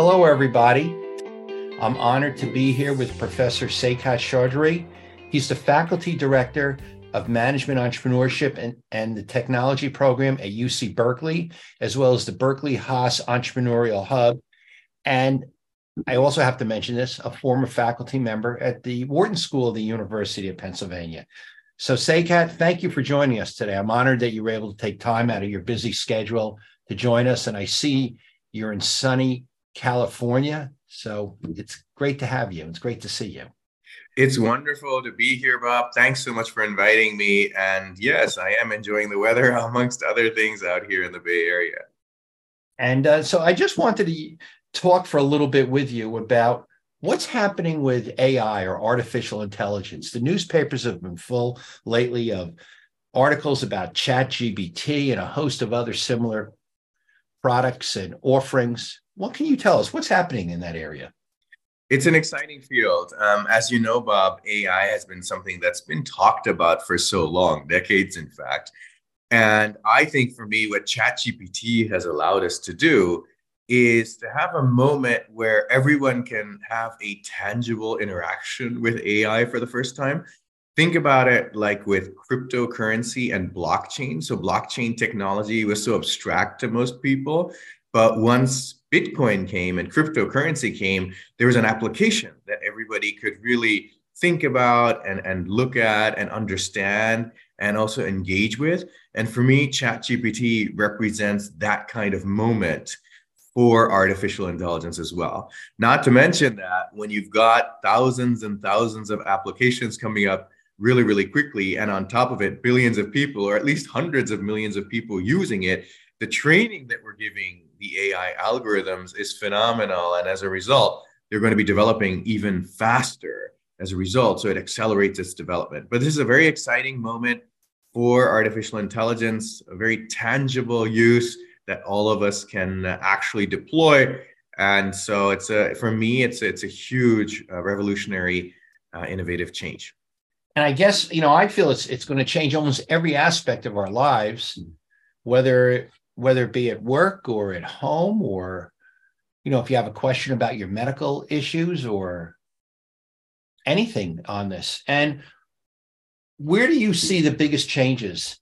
Hello, everybody. I'm honored to be here with Professor Saikat Chaudhuri. He's the faculty director of management entrepreneurship and, and the technology program at UC Berkeley, as well as the Berkeley Haas Entrepreneurial Hub. And I also have to mention this a former faculty member at the Wharton School of the University of Pennsylvania. So, Saikat, thank you for joining us today. I'm honored that you were able to take time out of your busy schedule to join us. And I see you're in sunny California. So it's great to have you. It's great to see you. It's wonderful to be here, Bob. Thanks so much for inviting me. And yes, I am enjoying the weather amongst other things out here in the Bay Area. And uh, so I just wanted to talk for a little bit with you about what's happening with AI or artificial intelligence. The newspapers have been full lately of articles about ChatGPT and a host of other similar products and offerings. What can you tell us? What's happening in that area? It's an exciting field. Um, as you know, Bob, AI has been something that's been talked about for so long, decades, in fact. And I think for me, what ChatGPT has allowed us to do is to have a moment where everyone can have a tangible interaction with AI for the first time. Think about it like with cryptocurrency and blockchain. So, blockchain technology was so abstract to most people. But once Bitcoin came and cryptocurrency came, there was an application that everybody could really think about and, and look at and understand and also engage with. And for me, ChatGPT represents that kind of moment for artificial intelligence as well. Not to mention that when you've got thousands and thousands of applications coming up really, really quickly, and on top of it, billions of people, or at least hundreds of millions of people using it, the training that we're giving the AI algorithms is phenomenal. And as a result, they're going to be developing even faster as a result. So it accelerates its development. But this is a very exciting moment for artificial intelligence, a very tangible use that all of us can actually deploy. And so it's a, for me, it's, it's a huge uh, revolutionary uh, innovative change. And I guess, you know, I feel it's, it's going to change almost every aspect of our lives, whether, whether it be at work or at home, or, you know, if you have a question about your medical issues or anything on this. And where do you see the biggest changes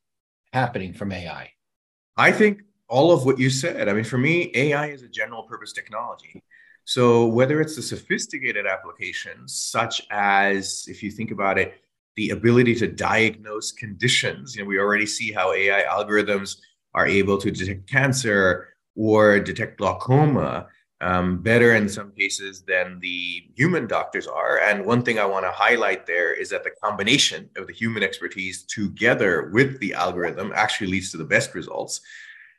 happening from AI? I think all of what you said. I mean, for me, AI is a general purpose technology. So whether it's the sophisticated applications, such as if you think about it, the ability to diagnose conditions, you know, we already see how AI algorithms are able to detect cancer or detect glaucoma um, better in some cases than the human doctors are. And one thing I want to highlight there is that the combination of the human expertise together with the algorithm actually leads to the best results.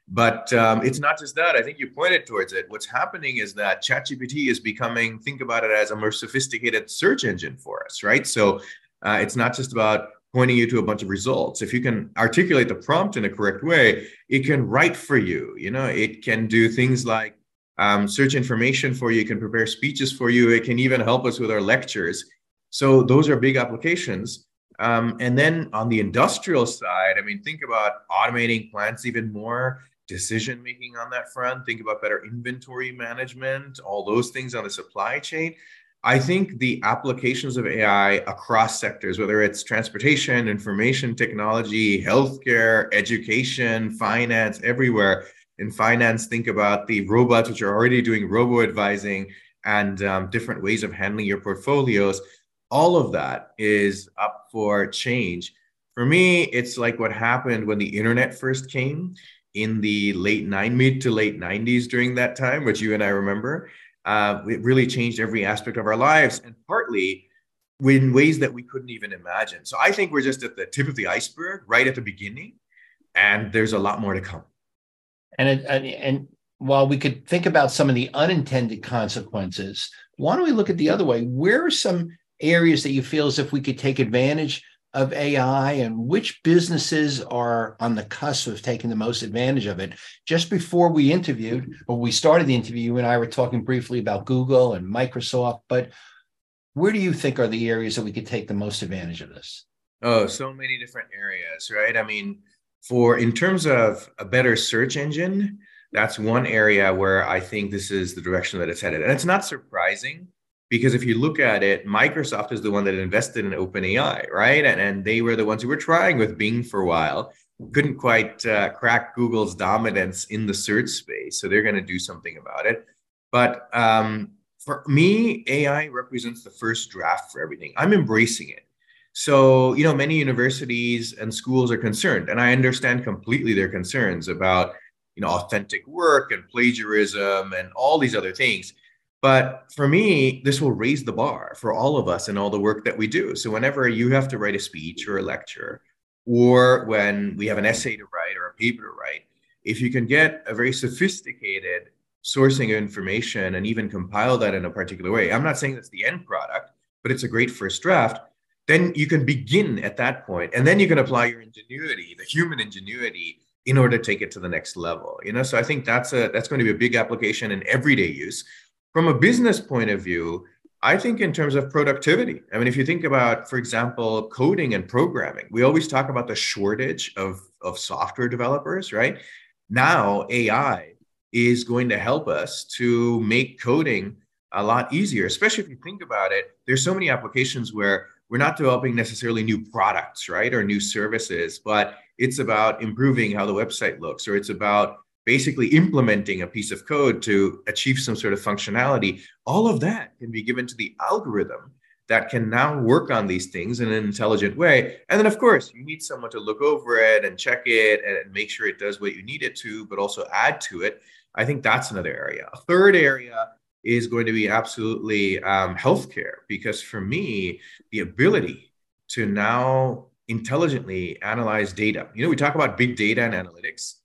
But um, it's not just that. I think you pointed towards it. What's happening is that ChatGPT is becoming, think about it as a more sophisticated search engine for us, right? So uh, it's not just about pointing you to a bunch of results. If you can articulate the prompt in a correct way, it can write for you. You know, it can do things like um, search information for you, it can prepare speeches for you, it can even help us with our lectures. So those are big applications. Um, and then on the industrial side, I mean, think about automating plants even more decision making on that front, think about better inventory management, all those things on the supply chain. I think the applications of AI across sectors, whether it's transportation, information technology, healthcare, education, finance, everywhere. In finance, think about the robots which are already doing robo advising and um, different ways of handling your portfolios. All of that is up for change. For me, it's like what happened when the internet first came in the late nine mid to late 90s during that time, which you and I remember. Uh, it really changed every aspect of our lives, and partly in ways that we couldn't even imagine. So I think we're just at the tip of the iceberg, right at the beginning, and there's a lot more to come. And and, and while we could think about some of the unintended consequences, why don't we look at the other way? Where are some areas that you feel as if we could take advantage of AI and which businesses are on the cusp of taking the most advantage of it. Just before we interviewed, or we started the interview, you and I were talking briefly about Google and Microsoft, but where do you think are the areas that we could take the most advantage of this? Oh, so many different areas, right? I mean, for in terms of a better search engine, that's one area where I think this is the direction that it's headed. And it's not surprising because if you look at it, Microsoft is the one that invested in OpenAI, right? And, and they were the ones who were trying with Bing for a while, couldn't quite uh, crack Google's dominance in the search space. So they're going to do something about it. But um, for me, AI represents the first draft for everything. I'm embracing it. So, you know, many universities and schools are concerned, and I understand completely their concerns about, you know, authentic work and plagiarism and all these other things. But for me, this will raise the bar for all of us and all the work that we do. So, whenever you have to write a speech or a lecture, or when we have an essay to write or a paper to write, if you can get a very sophisticated sourcing of information and even compile that in a particular way, I'm not saying that's the end product, but it's a great first draft. Then you can begin at that point, and then you can apply your ingenuity, the human ingenuity, in order to take it to the next level. You know, so I think that's a that's going to be a big application in everyday use from a business point of view, I think in terms of productivity. I mean, if you think about, for example, coding and programming, we always talk about the shortage of, of software developers, right? Now, AI is going to help us to make coding a lot easier, especially if you think about it. There's so many applications where we're not developing necessarily new products, right, or new services, but it's about improving how the website looks, or it's about basically implementing a piece of code to achieve some sort of functionality, all of that can be given to the algorithm that can now work on these things in an intelligent way. And then, of course, you need someone to look over it and check it and make sure it does what you need it to, but also add to it. I think that's another area. A third area is going to be absolutely um, healthcare, because for me, the ability to now intelligently analyze data, you know, we talk about big data and analytics.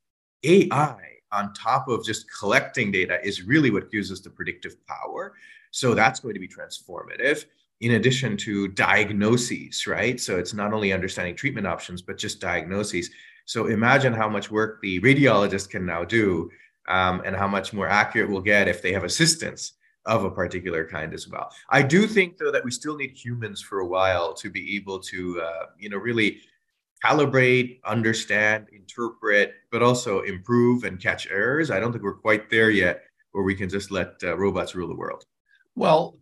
AI on top of just collecting data is really what gives us the predictive power. So that's going to be transformative in addition to diagnoses, right? So it's not only understanding treatment options, but just diagnoses. So imagine how much work the radiologist can now do um, and how much more accurate we'll get if they have assistance of a particular kind as well. I do think, though, that we still need humans for a while to be able to, uh, you know, really calibrate, understand, interpret, but also improve and catch errors. I don't think we're quite there yet where we can just let uh, robots rule the world. Well,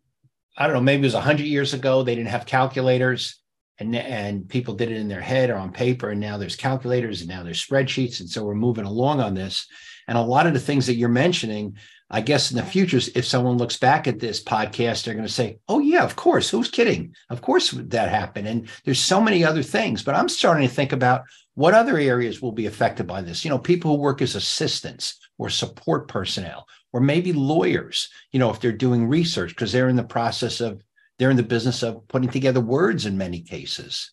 I don't know, maybe it was 100 years ago, they didn't have calculators. And, and people did it in their head or on paper and now there's calculators and now there's spreadsheets and so we're moving along on this and a lot of the things that you're mentioning I guess in the future, if someone looks back at this podcast, they're going to say, "Oh yeah, of course. Who's kidding? Of course that happened." And there's so many other things. But I'm starting to think about what other areas will be affected by this. You know, people who work as assistants or support personnel, or maybe lawyers. You know, if they're doing research because they're in the process of they're in the business of putting together words in many cases.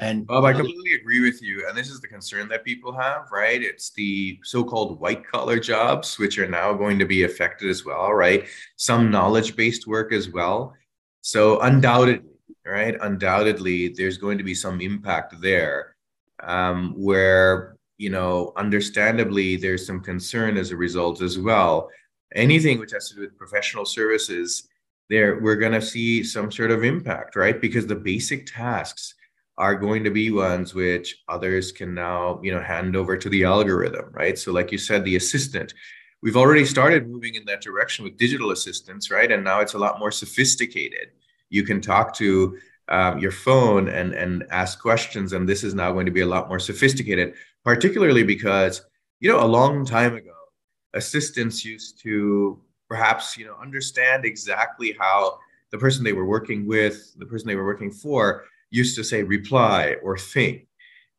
And Bob, I completely agree with you. And this is the concern that people have, right? It's the so called white collar jobs, which are now going to be affected as well, right? Some knowledge based work as well. So, undoubtedly, right? Undoubtedly, there's going to be some impact there um, where, you know, understandably, there's some concern as a result as well. Anything which has to do with professional services, there we're going to see some sort of impact, right? Because the basic tasks are going to be ones which others can now you know hand over to the algorithm right? So like you said the assistant. We've already started moving in that direction with digital assistants right? And now it's a lot more sophisticated. You can talk to um, your phone and and ask questions and this is now going to be a lot more sophisticated particularly because you know a long time ago assistants used to perhaps you know understand exactly how the person they were working with the person they were working for used to say reply or think.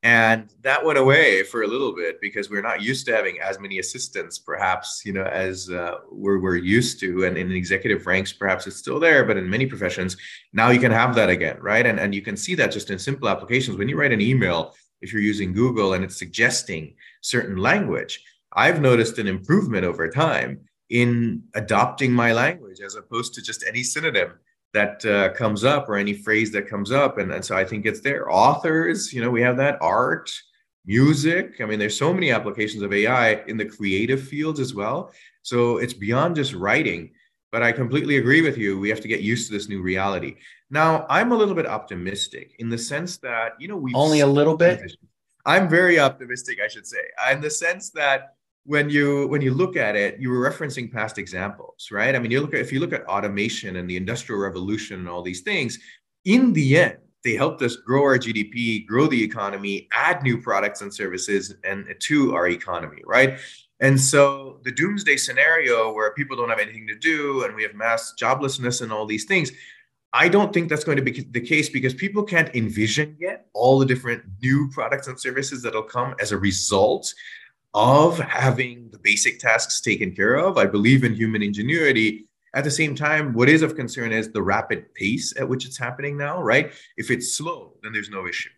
And that went away for a little bit because we're not used to having as many assistants, perhaps, you know, as uh, we're, we're used to. And in executive ranks, perhaps it's still there, but in many professions, now you can have that again, right? And, and you can see that just in simple applications. When you write an email, if you're using Google and it's suggesting certain language, I've noticed an improvement over time in adopting my language as opposed to just any synonym that uh, comes up or any phrase that comes up and, and so i think it's there. Authors you know we have that art music i mean there's so many applications of ai in the creative fields as well. So it's beyond just writing but i completely agree with you we have to get used to this new reality. Now i'm a little bit optimistic in the sense that you know we only a little bit? i'm very optimistic i should say in the sense that when you when you look at it, you were referencing past examples, right? I mean, you look at if you look at automation and the industrial revolution and all these things, in the end, they helped us grow our GDP, grow the economy, add new products and services and to our economy, right? And so the doomsday scenario where people don't have anything to do and we have mass joblessness and all these things, I don't think that's going to be the case because people can't envision yet all the different new products and services that'll come as a result of having the basic tasks taken care of. I believe in human ingenuity. At the same time, what is of concern is the rapid pace at which it's happening now, right? If it's slow, then there's no issue.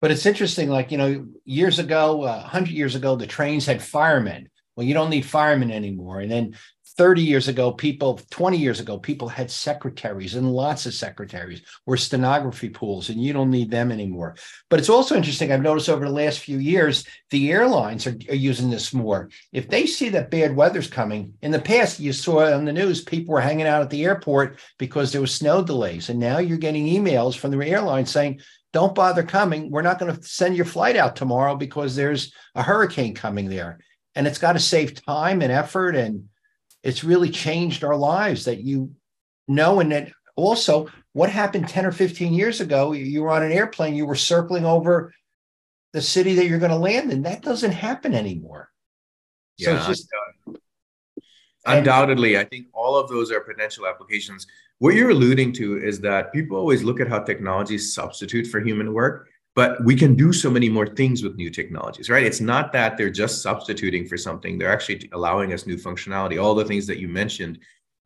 But it's interesting, like, you know, years ago, uh, 100 years ago, the trains had firemen. Well, you don't need firemen anymore. And then 30 years ago, people, 20 years ago, people had secretaries and lots of secretaries or stenography pools, and you don't need them anymore. But it's also interesting, I've noticed over the last few years, the airlines are, are using this more. If they see that bad weather's coming, in the past, you saw on the news, people were hanging out at the airport because there was snow delays. And now you're getting emails from the airline saying, don't bother coming. We're not going to send your flight out tomorrow because there's a hurricane coming there. And it's got to save time and effort and it's really changed our lives that you know and that also what happened 10 or 15 years ago you were on an airplane you were circling over the city that you're going to land in that doesn't happen anymore. So yeah, just undoubtedly. I think all of those are potential applications. What you're alluding to is that people always look at how technology substitute for human work but we can do so many more things with new technologies right? It's not that they're just substituting for something. They're actually allowing us new functionality. All the things that you mentioned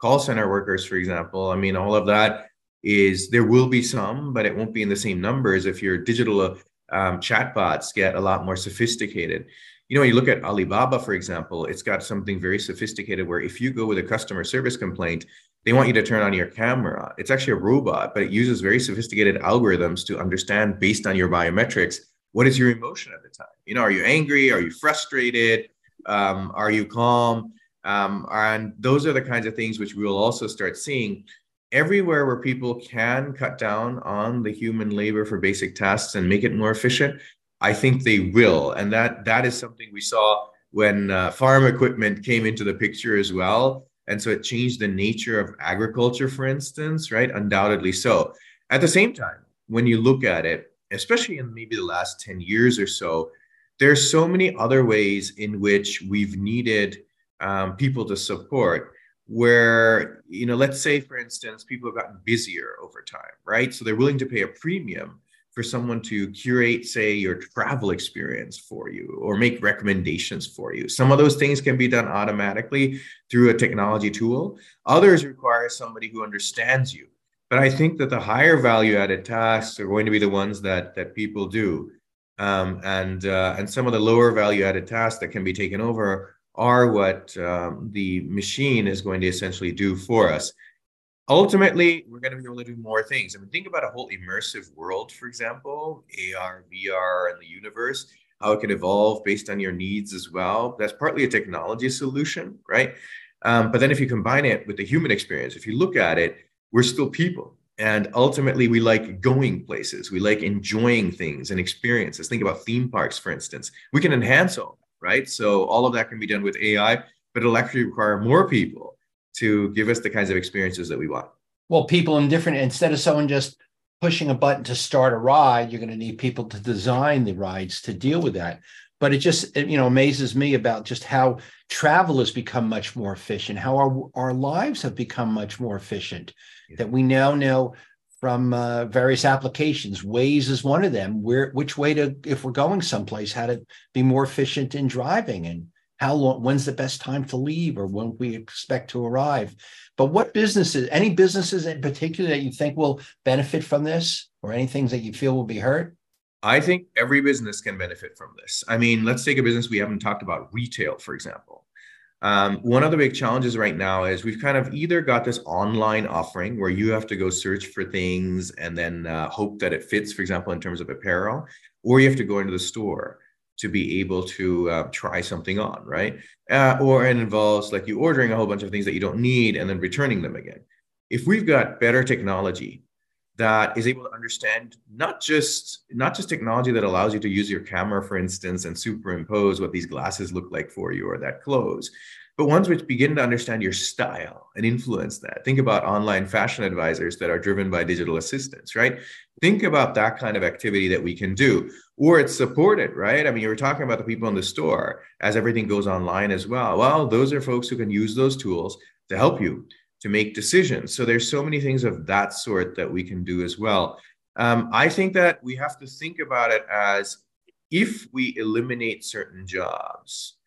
call center workers for example i mean all of that is there will be some but it won't be in the same numbers if your digital um, chatbots get a lot more sophisticated. You know when you look at alibaba for example it's got something very sophisticated where if you go with a customer service complaint they want you to turn on your camera. It's actually a robot, but it uses very sophisticated algorithms to understand based on your biometrics what is your emotion at the time. You know, are you angry? Are you frustrated? Um, are you calm? Um, and those are the kinds of things which we will also start seeing everywhere where people can cut down on the human labor for basic tasks and make it more efficient. I think they will, and that that is something we saw when uh, farm equipment came into the picture as well and so it changed the nature of agriculture, for instance, right? Undoubtedly so. At the same time, when you look at it, especially in maybe the last 10 years or so, there's so many other ways in which we've needed um, people to support where you know let's say for instance people have gotten busier over time right so they're willing to pay a premium for someone to curate, say, your travel experience for you or make recommendations for you. Some of those things can be done automatically through a technology tool. Others require somebody who understands you. But I think that the higher value added tasks are going to be the ones that that people do. Um, and uh, and some of the lower value added tasks that can be taken over are what um, the machine is going to essentially do for us ultimately we're going to be able to do more things. I mean think about a whole immersive world for example ar vr and the universe how it can evolve based on your needs as well. That's partly a technology solution right? Um, but then if you combine it with the human experience if you look at it we're still people. And ultimately we like going places. We like enjoying things and experiences. Think about theme parks for instance. We can enhance all right? So all of that can be done with ai but it'll actually require more people to give us the kinds of experiences that we want. Well, people in different, instead of someone just pushing a button to start a ride, you're going to need people to design the rides to deal with that. But it just, it, you know, amazes me about just how travel has become much more efficient, how our, our lives have become much more efficient, yeah. that we now know from uh, various applications. Waze is one of them. Where which way to, if we're going someplace, how to be more efficient in driving and how long when's the best time to leave or when we expect to arrive? But what businesses any businesses in particular that you think will benefit from this or any things that you feel will be hurt? I think every business can benefit from this. I mean let's take a business we haven't talked about retail for example. Um, one of the big challenges right now is we've kind of either got this online offering where you have to go search for things and then uh, hope that it fits, for example, in terms of apparel, or you have to go into the store to be able to uh, try something on, right? Uh, or it involves like you ordering a whole bunch of things that you don't need and then returning them again. If we've got better technology that is able to understand not just not just technology that allows you to use your camera for instance and superimpose what these glasses look like for you or that clothes but ones which begin to understand your style and influence that think about online fashion advisors that are driven by digital assistants right think about that kind of activity that we can do or it's supported right i mean you were talking about the people in the store as everything goes online as well well those are folks who can use those tools to help you to make decisions. So there's so many things of that sort that we can do as well. Um, I think that we have to think about it as if we eliminate certain jobs,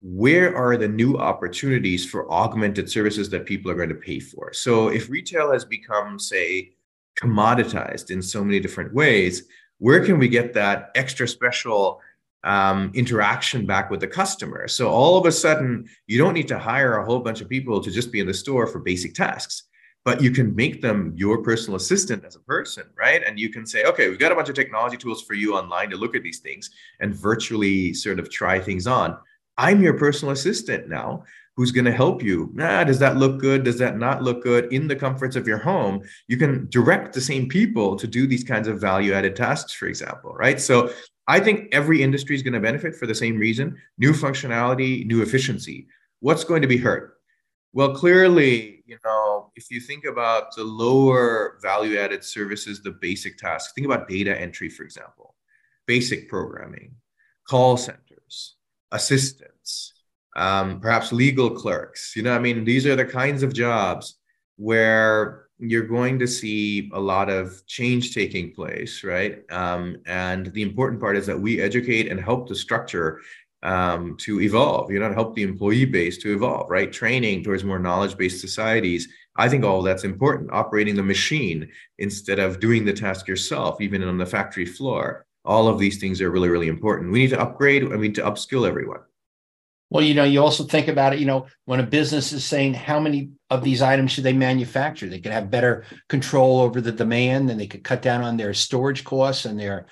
where are the new opportunities for augmented services that people are going to pay for? So if retail has become, say, commoditized in so many different ways, where can we get that extra special um, interaction back with the customer. So all of a sudden, you don't need to hire a whole bunch of people to just be in the store for basic tasks, but you can make them your personal assistant as a person, right? And you can say, okay, we've got a bunch of technology tools for you online to look at these things and virtually sort of try things on. I'm your personal assistant now who's going to help you. Ah, does that look good? Does that not look good? In the comforts of your home, you can direct the same people to do these kinds of value added tasks, for example, right? So I think every industry is going to benefit for the same reason new functionality, new efficiency. What's going to be hurt? Well, clearly, you know, if you think about the lower value added services, the basic tasks, think about data entry, for example, basic programming, call centers, assistants, um, perhaps legal clerks. You know, I mean, these are the kinds of jobs where you're going to see a lot of change taking place, right? Um, and the important part is that we educate and help the structure um, to evolve, you know, help the employee base to evolve, right? Training towards more knowledge based societies. I think all that's important. Operating the machine instead of doing the task yourself, even on the factory floor. All of these things are really, really important. We need to upgrade we need to upskill everyone. Well, you know, you also think about it, you know, when a business is saying how many of these items should they manufacture, they could have better control over the demand and they could cut down on their storage costs and their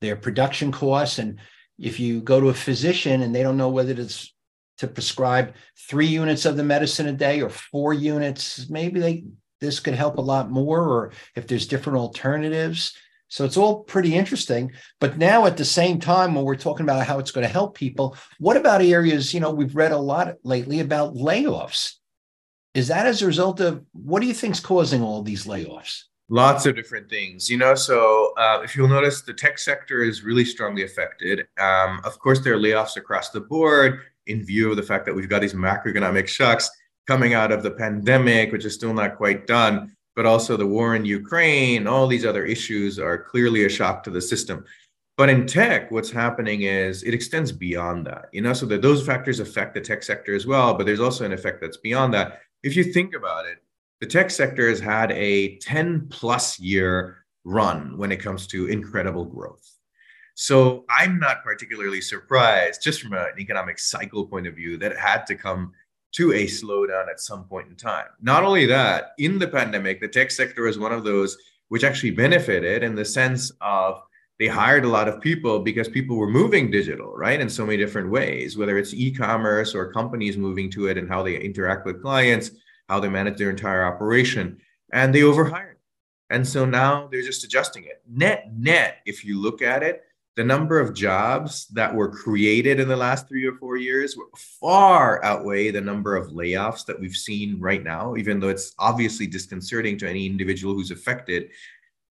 their production costs. And if you go to a physician and they don't know whether it's to prescribe three units of the medicine a day or four units, maybe they this could help a lot more, or if there's different alternatives. So it's all pretty interesting. But now at the same time, when we're talking about how it's going to help people, what about areas, you know, we've read a lot lately about layoffs. Is that as a result of what do you think is causing all these layoffs? Lots of different things, you know. So, uh, if you'll notice, the tech sector is really strongly affected. Um, of course, there are layoffs across the board in view of the fact that we've got these macroeconomic shocks coming out of the pandemic, which is still not quite done but also the war in Ukraine, all these other issues are clearly a shock to the system. But in tech, what's happening is it extends beyond that, you know, so that those factors affect the tech sector as well. But there's also an effect that's beyond that. If you think about it, the tech sector has had a 10 plus year run when it comes to incredible growth. So I'm not particularly surprised, just from an economic cycle point of view, that it had to come to a slowdown at some point in time. Not only that, in the pandemic, the tech sector is one of those which actually benefited in the sense of they hired a lot of people because people were moving digital, right? In so many different ways, whether it's e commerce or companies moving to it and how they interact with clients, how they manage their entire operation. And they overhired. And so now they're just adjusting it. Net, net, if you look at it, the number of jobs that were created in the last three or four years far outweigh the number of layoffs that we've seen right now, even though it's obviously disconcerting to any individual who's affected.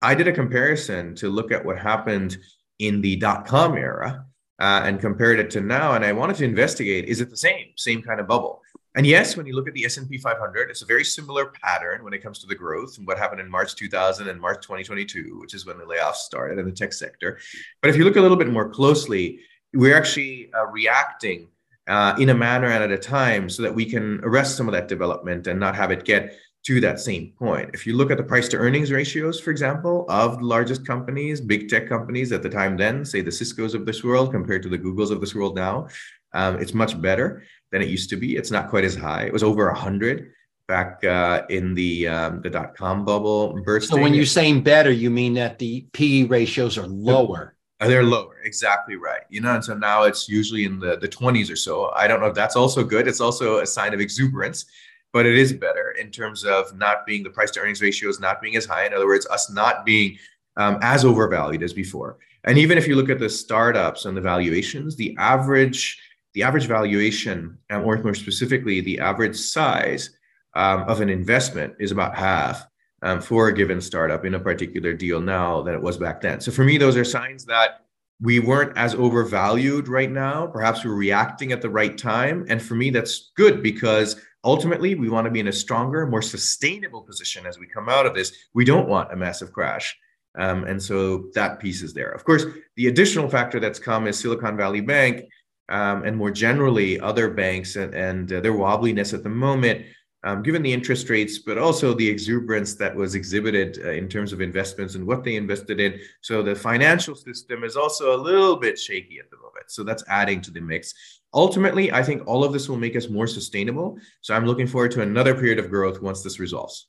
I did a comparison to look at what happened in the dot com era uh, and compared it to now. And I wanted to investigate is it the same, same kind of bubble? And yes, when you look at the S&P 500, it's a very similar pattern when it comes to the growth and what happened in March 2000 and March 2022, which is when the layoffs started in the tech sector. But if you look a little bit more closely, we're actually uh, reacting uh, in a manner and at a time so that we can arrest some of that development and not have it get to that same point. If you look at the price to earnings ratios, for example, of the largest companies, big tech companies at the time then, say the Cisco's of this world compared to the Googles of this world now, um, it's much better than it used to be. It's not quite as high. It was over 100 back uh, in the um, the dot com bubble bursting. So when you're saying better, you mean that the PE ratios are lower. Uh, they're lower, exactly right. You know, and so now it's usually in the the 20s or so. I don't know if that's also good. It's also a sign of exuberance. but it is better in terms of not being the price to earnings ratios not being as high. In other words, us not being um, as overvalued as before. And even if you look at the startups and the valuations, the average the average valuation, or more specifically, the average size um, of an investment is about half um, for a given startup in a particular deal now than it was back then. So for me, those are signs that we weren't as overvalued right now. Perhaps we're reacting at the right time. And for me, that's good because ultimately we want to be in a stronger, more sustainable position as we come out of this. We don't want a massive crash. Um, and so that piece is there. Of course, the additional factor that's come is Silicon Valley Bank um, and more generally other banks and, and uh, their wobbliness at the moment um, given the interest rates, but also the exuberance that was exhibited uh, in terms of investments and what they invested in. So the financial system is also a little bit shaky at the moment. So that's adding to the mix. Ultimately, I think all of this will make us more sustainable. So I'm looking forward to another period of growth once this resolves.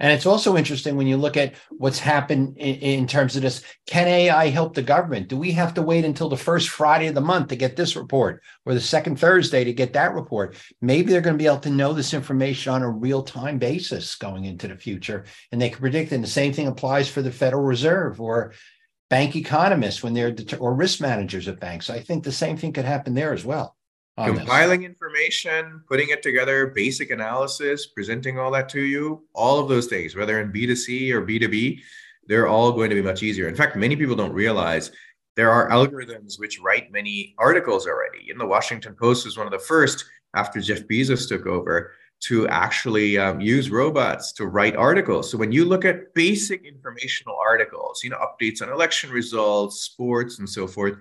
And it's also interesting when you look at what's happened in, in, terms of this. Can AI help the government? Do we have to wait until the first Friday of the month to get this report or the second Thursday to get that report? Maybe they're going to be able to know this information on a real time basis going into the future. And they can predict. And the same thing applies for the Federal Reserve or bank economists when they're, or risk managers at banks. I think the same thing could happen there as well compiling this. information, putting it together, basic analysis, presenting all that to you, all of those things, whether in B2C or B2B, they're all going to be much easier. In fact, many people don't realize there are algorithms which write many articles already. In the Washington Post was one of the first after Jeff Bezos took over to actually um, use robots to write articles. So when you look at basic informational articles, you know, updates on election results, sports, and so forth,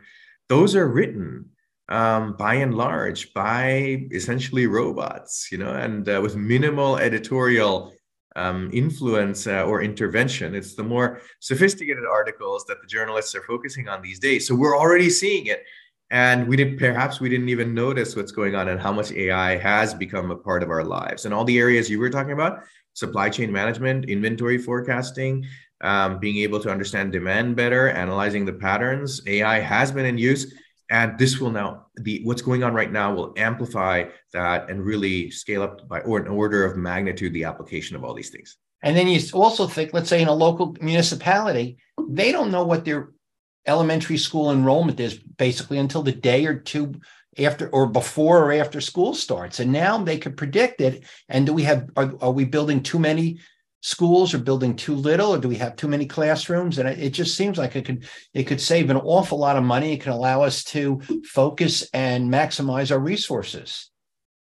those are written um, by and large by essentially robots, you know, and uh, with minimal editorial um, influence uh, or intervention. It's the more sophisticated articles that the journalists are focusing on these days. So we're already seeing it. And we did perhaps we didn't even notice what's going on and how much AI has become a part of our lives. And all the areas you were talking about, supply chain management, inventory forecasting, um, being able to understand demand better, analyzing the patterns. AI has been in use and this will now be what's going on right now will amplify that and really scale up by or an order of magnitude the application of all these things. And then you also think let's say in a local municipality they don't know what their elementary school enrollment is basically until the day or two after or before or after school starts. And now they can predict it. And do we have are, are we building too many schools are building too little or do we have too many classrooms? And it just seems like it could it could save an awful lot of money. It can allow us to focus and maximize our resources.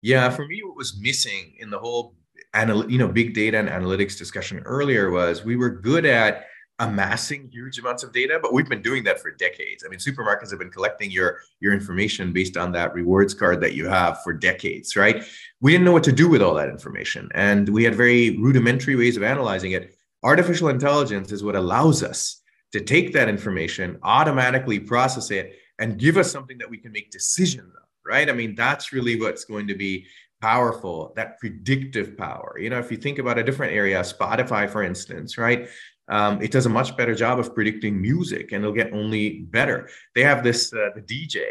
Yeah for me what was missing in the whole anal- you know big data and analytics discussion earlier was we were good at amassing huge amounts of data but we've been doing that for decades. I mean supermarkets have been collecting your your information based on that rewards card that you have for decades right? We didn't know what to do with all that information and we had very rudimentary ways of analyzing it. Artificial intelligence is what allows us to take that information automatically process it and give us something that we can make decisions of right? I mean that's really what's going to be powerful that predictive power. You know if you think about a different area spotify for instance right um, it does a much better job of predicting music and it'll get only better. They have this uh, the dj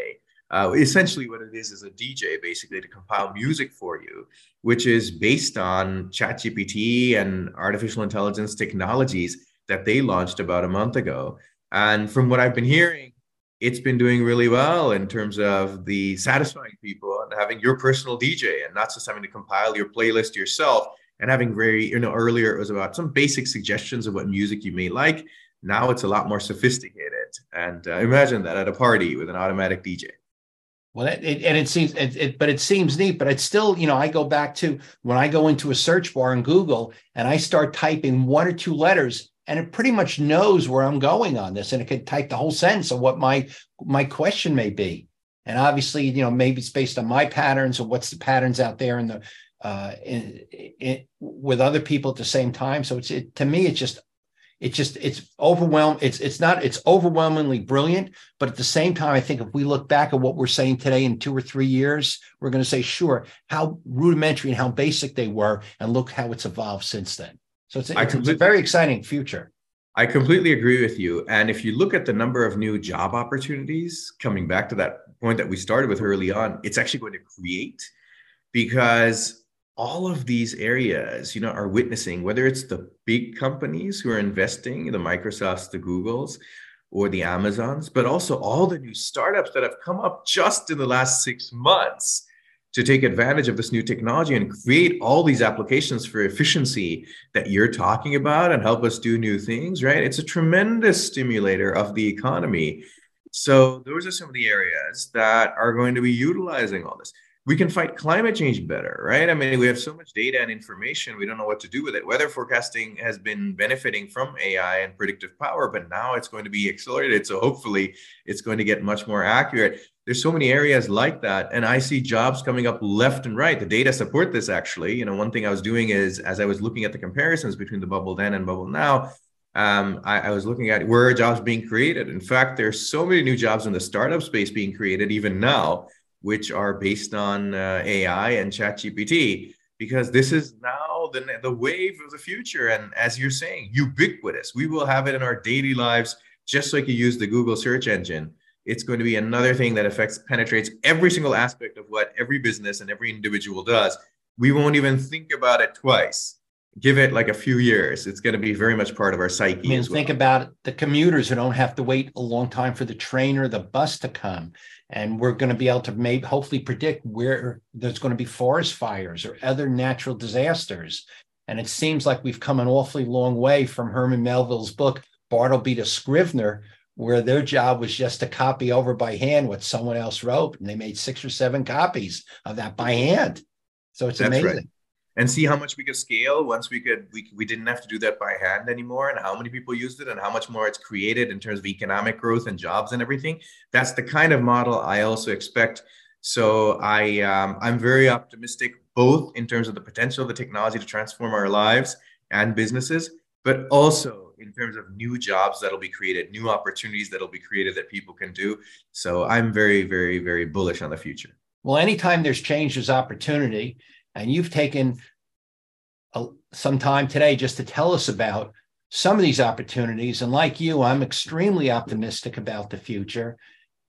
uh, essentially what it is is a dj basically to compile music for you which is based on chatgpt and artificial intelligence technologies that they launched about a month ago. And from what i've been hearing it's been doing really well in terms of the satisfying people and having your personal dj and not just having to compile your playlist yourself and having very, you know, earlier it was about some basic suggestions of what music you may like. Now it's a lot more sophisticated. And uh, imagine that at a party with an automatic DJ. Well, it, it, and it seems, it, it, but it seems neat. But it's still, you know, I go back to when I go into a search bar in Google and I start typing one or two letters, and it pretty much knows where I'm going on this, and it could type the whole sentence of what my my question may be. And obviously, you know, maybe it's based on my patterns or what's the patterns out there in the uh, with other people at the same time. So it's it, to me, it's just it's just it's overwhelmed. It's it's not it's overwhelmingly brilliant, but at the same time, I think if we look back at what we're saying today in two or three years, we're going to say, sure, how rudimentary and how basic they were, and look how it's evolved since then. So it's, it's a very exciting future. I completely agree with you. And if you look at the number of new job opportunities, coming back to that point that we started with early on, it's actually going to create because all of these areas, you know, are witnessing whether it's the big companies who are investing, the Microsofts, the Googles, or the Amazons, but also all the new startups that have come up just in the last six months to take advantage of this new technology and create all these applications for efficiency that you're talking about and help us do new things, right? It's a tremendous stimulator of the economy. So, those are some of the areas that are going to be utilizing all this we can fight climate change better, right? I mean, we have so much data and information, we don't know what to do with it. Weather forecasting has been benefiting from AI and predictive power, but now it's going to be accelerated. So hopefully it's going to get much more accurate. There's so many areas like that. And I see jobs coming up left and right. The data support this actually. You know, one thing I was doing is as I was looking at the comparisons between the bubble then and bubble now, um, I, I was looking at where jobs being created. In fact, there's so many new jobs in the startup space being created even now which are based on uh, AI and ChatGPT, because this is now the, the wave of the future. And as you're saying, ubiquitous. We will have it in our daily lives, just like you use the Google search engine. It's going to be another thing that affects, penetrates every single aspect of what every business and every individual does. We won't even think about it twice give it like a few years it's going to be very much part of our psyche I mean, think about the commuters who don't have to wait a long time for the train or the bus to come and we're going to be able to maybe hopefully predict where there's going to be forest fires or other natural disasters. And it seems like we've come an awfully long way from Herman Melville's book, Bartleby the Scrivener, where their job was just to copy over by hand what someone else wrote. And they made six or seven copies of that by hand. So it's That's amazing. Right and see how much we could scale once we could we, we didn't have to do that by hand anymore and how many people used it and how much more it's created in terms of economic growth and jobs and everything. That's the kind of model i also expect. So i um, i'm very optimistic both in terms of the potential of the technology to transform our lives and businesses but also in terms of new jobs that'll be created new opportunities that'll be created that people can do. So i'm very very very bullish on the future. Well anytime there's change there's opportunity and you've taken a, some time today just to tell us about some of these opportunities. And like you, I'm extremely optimistic about the future.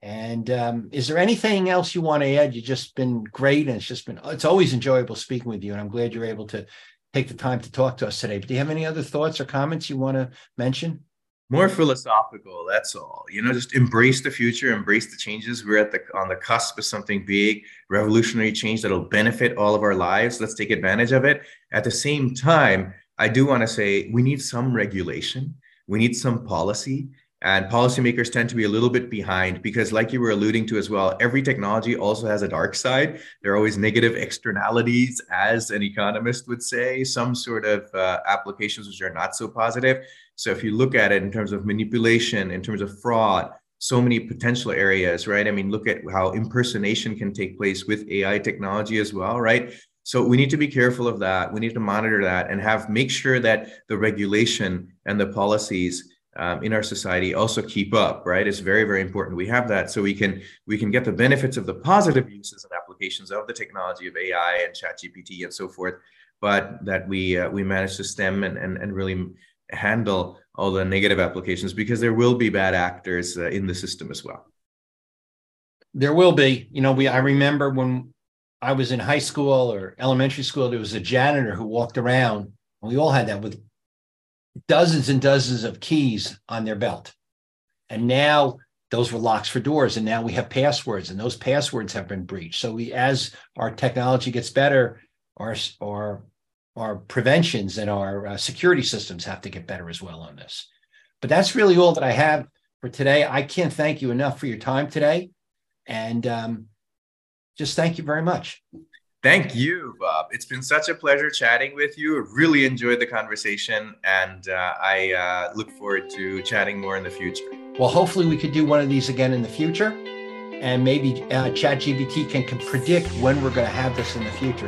And um, is there anything else you want to add? You've just been great, and it's just been it's always enjoyable speaking with you. And I'm glad you're able to take the time to talk to us today. But do you have any other thoughts or comments you want to mention? More mm-hmm. philosophical that's all. You know just embrace the future embrace the changes. We're at the on the cusp of something big revolutionary change that'll benefit all of our lives. Let's take advantage of it. At the same time i do want to say we need some regulation. We need some policy and policymakers tend to be a little bit behind because like you were alluding to as well every technology also has a dark side. There are always negative externalities as an economist would say. Some sort of uh, applications which are not so positive. So if you look at it in terms of manipulation in terms of fraud so many potential areas right? I mean look at how impersonation can take place with ai technology as well right? So we need to be careful of that. We need to monitor that and have make sure that the regulation and the policies um, in our society also keep up right? It's very very important we have that so we can we can get the benefits of the positive uses and applications of the technology of ai and chat gpt and so forth but that we uh, we manage to stem and, and and really handle all the negative applications because there will be bad actors uh, in the system as well. There will be. You know we i remember when i was in high school or elementary school there was a janitor who walked around and we all had that with dozens and dozens of keys on their belt. And now those were locks for doors. And now we have passwords, and those passwords have been breached. So we, as our technology gets better, our, our, our preventions and our uh, security systems have to get better as well on this. But that's really all that I have for today. I can't thank you enough for your time today. And um, just thank you very much. Thank you, Bob. It's been such a pleasure chatting with you. Really enjoyed the conversation, and uh, I uh, look forward to chatting more in the future. Well, hopefully, we could do one of these again in the future, and maybe uh, ChatGPT can, can predict when we're going to have this in the future.